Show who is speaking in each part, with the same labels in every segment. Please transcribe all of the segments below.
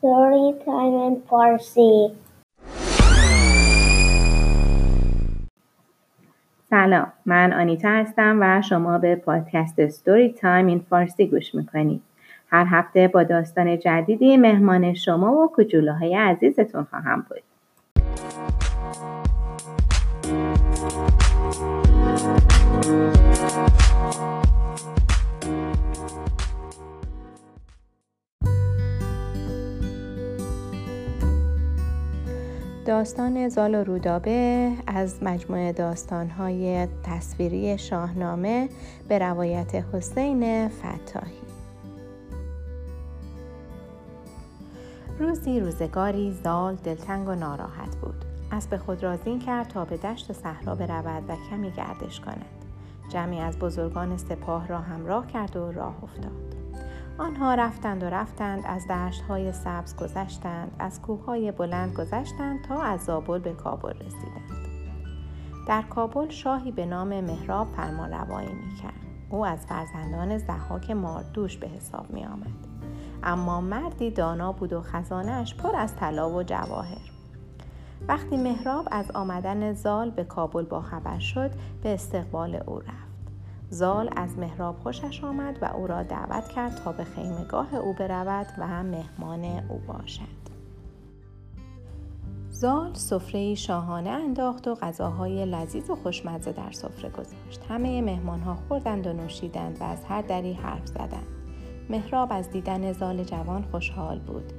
Speaker 1: Story Time in Farsi.
Speaker 2: سلام من آنیتا هستم و شما به پادکست ستوری تایم این فارسی گوش می‌کنید. هر هفته با داستان جدیدی مهمان شما و کجوله عزیزتون خواهم بود. داستان زال و رودابه از مجموعه داستانهای تصویری شاهنامه به روایت حسین فتاحی. روزی روزگاری زال دلتنگ و ناراحت بود. اسب خود را زین کرد تا به دشت و صحرا برود و کمی گردش کند. جمعی از بزرگان سپاه را همراه کرد و راه افتاد. آنها رفتند و رفتند از دشت های سبز گذشتند از کوه های بلند گذشتند تا از زابل به کابل رسیدند در کابل شاهی به نام مهراب فرمان روایی می کرد. او از فرزندان زحاک ماردوش به حساب می آمد. اما مردی دانا بود و خزانهاش پر از طلا و جواهر وقتی مهراب از آمدن زال به کابل با خبر شد به استقبال او رفت زال از مهراب خوشش آمد و او را دعوت کرد تا به خیمگاه او برود و مهمان او باشد. زال سفره شاهانه انداخت و غذاهای لذیذ و خوشمزه در سفره گذاشت. همه مهمانها خوردند و نوشیدند و از هر دری حرف زدند. مهراب از دیدن زال جوان خوشحال بود.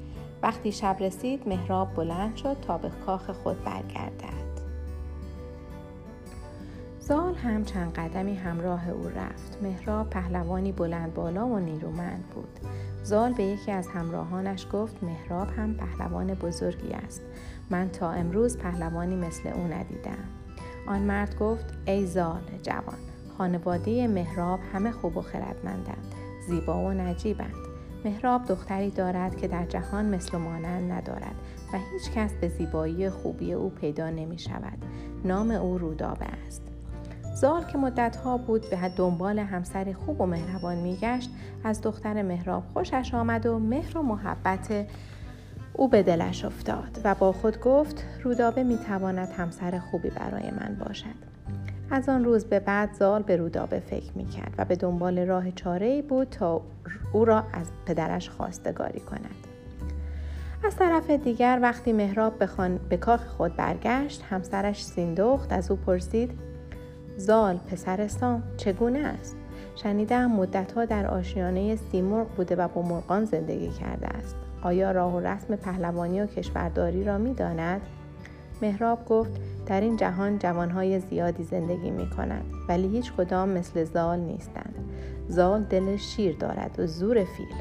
Speaker 2: وقتی شب رسید مهراب بلند شد تا به کاخ خود برگردد. زال هم چند قدمی همراه او رفت. مهراب پهلوانی بلند بالا و نیرومند بود. زال به یکی از همراهانش گفت مهراب هم پهلوان بزرگی است. من تا امروز پهلوانی مثل او ندیدم. آن مرد گفت ای زال جوان خانواده مهراب همه خوب و خردمندند زیبا و نجیبند مهراب دختری دارد که در جهان مثل و مانند ندارد و هیچ کس به زیبایی خوبی او پیدا نمی شود. نام او رودابه است. زال که مدتها بود به دنبال همسری خوب و مهربان میگشت از دختر مهراب خوشش آمد و مهر و محبت او به دلش افتاد و با خود گفت رودابه می‌تواند همسر خوبی برای من باشد از آن روز به بعد زال به رودابه فکر می کرد و به دنبال راه چاره بود تا او را از پدرش خواستگاری کند. از طرف دیگر وقتی مهراب به, به کاخ خود برگشت همسرش سیندخت از او پرسید زال پسر سام چگونه است شنیدم مدتها در آشیانه سیمرغ بوده و با مرغان زندگی کرده است آیا راه و رسم پهلوانی و کشورداری را می داند؟ مهراب گفت در این جهان جوانهای زیادی زندگی می کنند ولی هیچ کدام مثل زال نیستند. زال دل شیر دارد و زور فیل.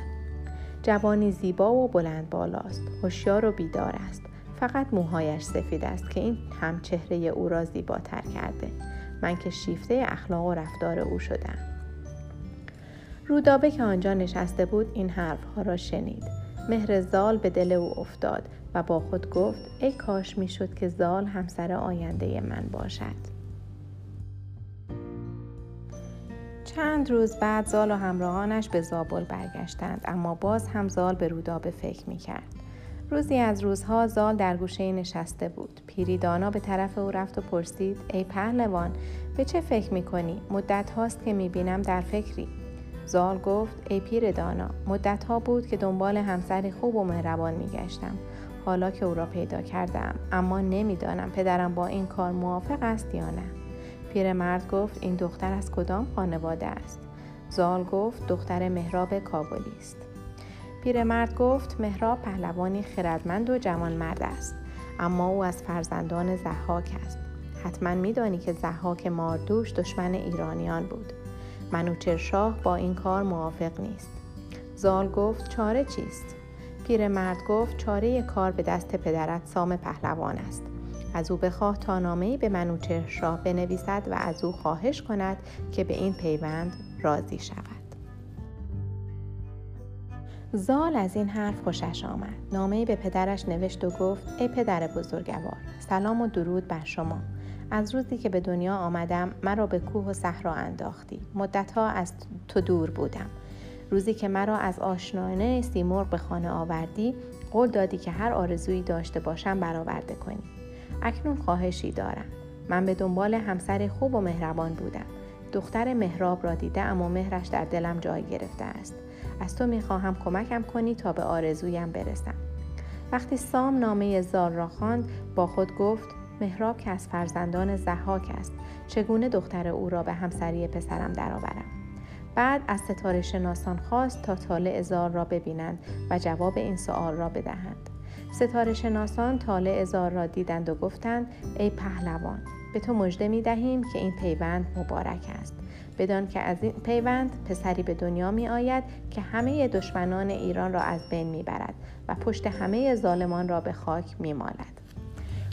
Speaker 2: جوانی زیبا و بلند بالاست. هوشیار و بیدار است. فقط موهایش سفید است که این هم چهره او را زیباتر کرده. من که شیفته اخلاق و رفتار او شدم. رودابه که آنجا نشسته بود این حرفها را شنید. مهر زال به دل او افتاد و با خود گفت ای کاش می‌شد که زال همسر آینده من باشد. چند روز بعد زال و همراهانش به زابل برگشتند اما باز هم زال به رودابه فکر می کرد. روزی از روزها زال در گوشه نشسته بود. پیری دانا به طرف او رفت و پرسید ای پهلوان به چه فکر می کنی؟ مدت هاست که می بینم در فکری. زال گفت ای پیر دانا مدت ها بود که دنبال همسری خوب و مهربان می گشتم حالا که او را پیدا کردم اما نمی‌دانم پدرم با این کار موافق است یا نه. پیرمرد گفت این دختر از کدام خانواده است؟ زال گفت دختر مهراب کابلی است. پیرمرد گفت مهراب پهلوانی خردمند و جوان مرد است. اما او از فرزندان زحاک است. حتما میدانی که زحاک ماردوش دشمن ایرانیان بود. منوچرشاه با این کار موافق نیست. زال گفت چاره چیست؟ پیرمرد گفت چاره کار به دست پدرت سام پهلوان است. از او بخواه تا نامهای به منوچرشاه بنویسد و از او خواهش کند که به این پیوند راضی شود. زال از این حرف خوشش آمد. نامهای به پدرش نوشت و گفت ای پدر بزرگوار سلام و درود بر شما. از روزی که به دنیا آمدم مرا به کوه و صحرا انداختی. مدتها از تو دور بودم. روزی که مرا از آشنانه سیمرغ به خانه آوردی قول دادی که هر آرزویی داشته باشم برآورده کنی. اکنون خواهشی دارم. من به دنبال همسر خوب و مهربان بودم. دختر مهراب را دیده اما مهرش در دلم جای گرفته است. از تو می‌خواهم کمکم کنی تا به آرزویم برسم. وقتی سام نامه زال را خواند با خود گفت مهراب که از فرزندان زحاک است چگونه دختر او را به همسری پسرم درآورم؟ بعد از ستاره شناسان خواست تا طالع زار را ببینند و جواب این سوال را بدهند. ستاره شناسان طالع زار را دیدند و گفتند ای پهلوان به تو مژده می دهیم که این پیوند مبارک است. بدان که از این پیوند پسری به دنیا می آید که همه دشمنان ایران را از بین می برد و پشت همه ظالمان را به خاک می مالد.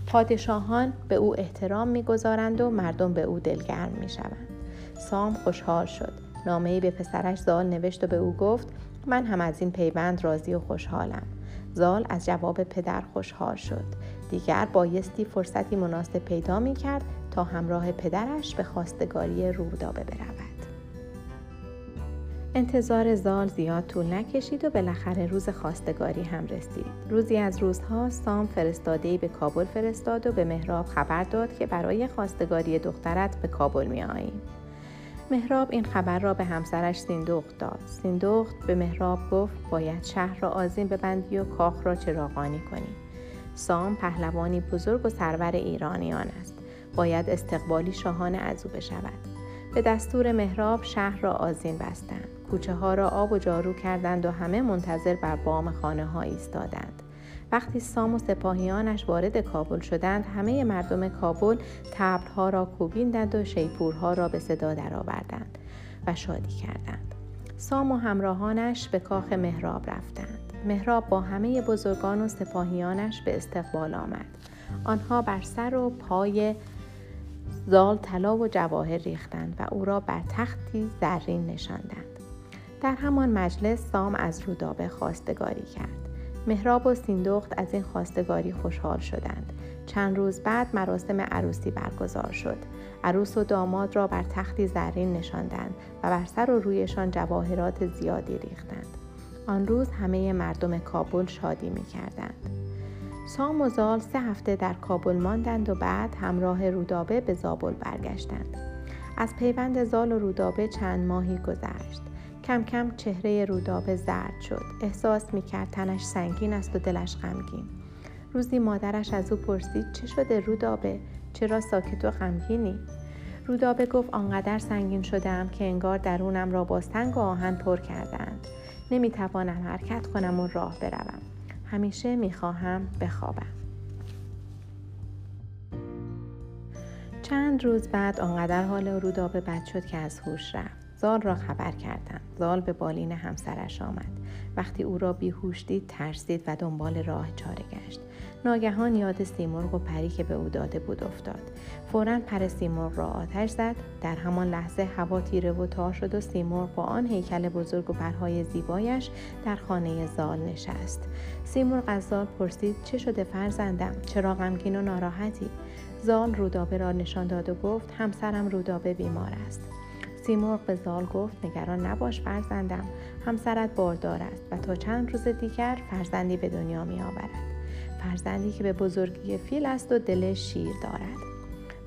Speaker 2: پادشاهان به او احترام می‌گذارند و مردم به او دلگرم می شوند. سام خوشحال شد. نامه به پسرش زال نوشت و به او گفت من هم از این پیوند راضی و خوشحالم. زال از جواب پدر خوشحال شد. دیگر بایستی فرصتی مناسب پیدا می کرد تا همراه پدرش به خواستگاری رودابه برود. انتظار زال زیاد طول نکشید و بالاخره روز خواستگاری هم رسید. روزی از روزها سام فرستادهای به کابل فرستاد و به مهراب خبر داد که برای خواستگاری دخترت به کابل می آییم. مهراب این خبر را به همسرش سیندخت داد. سیندخت به مهراب گفت باید شهر را آزین ببندی و کاخ را چراغانی کنی. سام پهلوانی بزرگ و سرور ایرانیان است. باید استقبالی شاهانه از او بشود. به دستور مهراب شهر را آزین بستند. کوچه ها را آب و جارو کردند و همه منتظر بر بام خانه ها ایستادند. وقتی سام و سپاهیانش وارد کابل شدند همه مردم کابل تبلها را کوبیندند و شیپورها را به صدا درآوردند و شادی کردند سام و همراهانش به کاخ مهراب رفتند مهراب با همه بزرگان و سپاهیانش به استقبال آمد آنها بر سر و پای زال طلا و جواهر ریختند و او را بر تختی زرین نشاندند. در همان مجلس سام از رودابه خواستگاری کرد. مهراب و سیندخت از این خواستگاری خوشحال شدند. چند روز بعد مراسم عروسی برگزار شد. عروس و داماد را بر تختی زرین نشاندند و بر سر و رویشان جواهرات زیادی ریختند. آن روز همه مردم کابل شادی می کردند. سام و زال سه هفته در کابل ماندند و بعد همراه رودابه به زابل برگشتند. از پیوند زال و رودابه چند ماهی گذشت. کم کم چهره رودابه زرد شد. احساس می کرد تنش سنگین است و دلش غمگین. روزی مادرش از او پرسید چه شده رودابه؟ چرا ساکت و غمگینی؟ رودابه گفت آنقدر سنگین شدم که انگار درونم را با سنگ و آهن پر کردند. نمی توانم حرکت کنم و راه بروم. همیشه می خواهم بخوابم. چند روز بعد آنقدر حال رودابه بد شد که از هوش رفت. زال را خبر کردم. زال به بالین همسرش آمد. وقتی او را بیهوش دید ترسید و دنبال راه چاره گشت. ناگهان یاد سیمرغ و پری که به او داده بود افتاد. فورا پر سیمرغ را آتش زد. در همان لحظه هوا تیره و تار شد و سیمرغ با آن هیکل بزرگ و پرهای زیبایش در خانه زال نشست. سیمرغ از زال پرسید چه شده فرزندم؟ چرا غمگین و ناراحتی؟ زال رودابه را نشان داد و گفت همسرم رودابه بیمار است. سیمرغ به زال گفت نگران نباش فرزندم همسرت باردار است و تا چند روز دیگر فرزندی به دنیا می آورد فرزندی که به بزرگی فیل است و دل شیر دارد.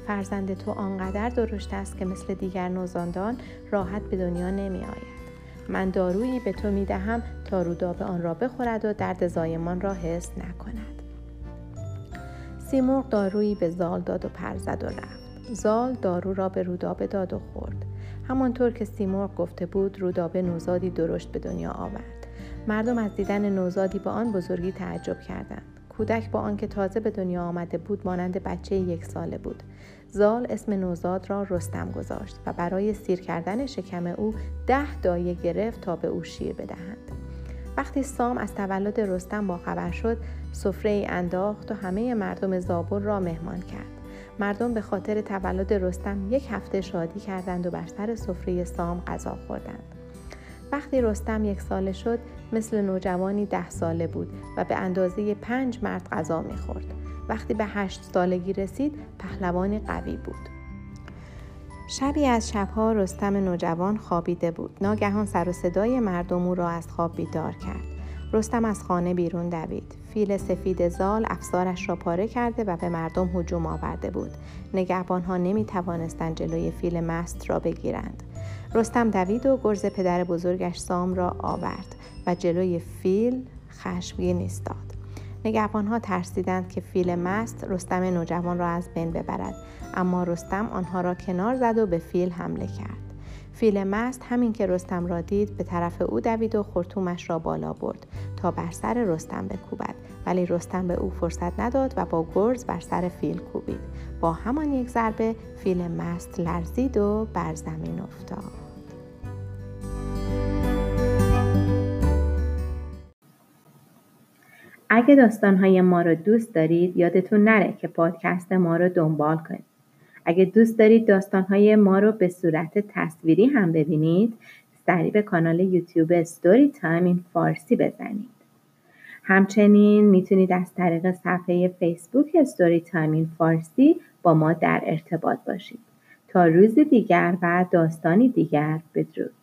Speaker 2: فرزند تو آنقدر درشت است که مثل دیگر نوزاندان راحت به دنیا نمی آید من دارویی به تو می دهم تا رودابه آن را بخورد و درد زایمان را حس نکند. سیمرغ دارویی به زال داد و پر زد و رفت. زال دارو را به رودابه داد و خورد. همانطور که سیمرغ گفته بود رودابه نوزادی درشت به دنیا آورد. مردم از دیدن نوزادی با آن بزرگی تعجب کردند. کودک با آنکه تازه به دنیا آمده بود مانند بچه یک ساله بود. زال اسم نوزاد را رستم گذاشت و برای سیر کردن شکم او ده دایه گرفت تا به او شیر بدهند. وقتی سام از تولد رستم با خبر شد سفره ای انداخت و همه مردم زابل را مهمان کرد. مردم به خاطر تولد رستم یک هفته شادی کردند و بر سر سفره سام غذا خوردند. وقتی رستم یک ساله شد مثل نوجوانی ده ساله بود و به اندازه پنج مرد غذا می‌خورد. وقتی به هشت سالگی رسید پهلوانی قوی بود. شبی از شبها رستم نوجوان خوابیده بود ناگهان سر و صدای مردم او را از خواب بیدار کرد رستم از خانه بیرون دوید. فیل سفید زال افسارش را پاره کرده و به مردم هجوم آورده بود. نگهبانها نمی توانستند جلوی فیل مست را بگیرند. رستم دوید و گرز پدر بزرگش سام را آورد و جلوی فیل خشمگین ایستاد. نگهبانها ترسیدند که فیل مست رستم نوجوان را از بین ببرد اما رستم آنها را کنار زد و به فیل حمله کرد. فیل مست همین که رستم را دید به طرف او دوید و خرطومش را بالا برد تا بر سر رستم بکوبد. ولی رستم به او فرصت نداد و با گرز بر سر فیل کوبید. با همان یک ضربه فیل مست لرزید و بر زمین افتاد. اگه داستانهای ما رو دوست دارید یادتون نره که پادکست ما رو دنبال کنید. اگه دوست دارید داستانهای ما رو به صورت تصویری هم ببینید سری به کانال یوتیوب Story Time in Farsi بزنید. همچنین می‌تونید از طریق صفحه فیسبوک ستوری تایم این فارسی با ما در ارتباط باشید. تا روز دیگر و داستانی دیگر بدرود.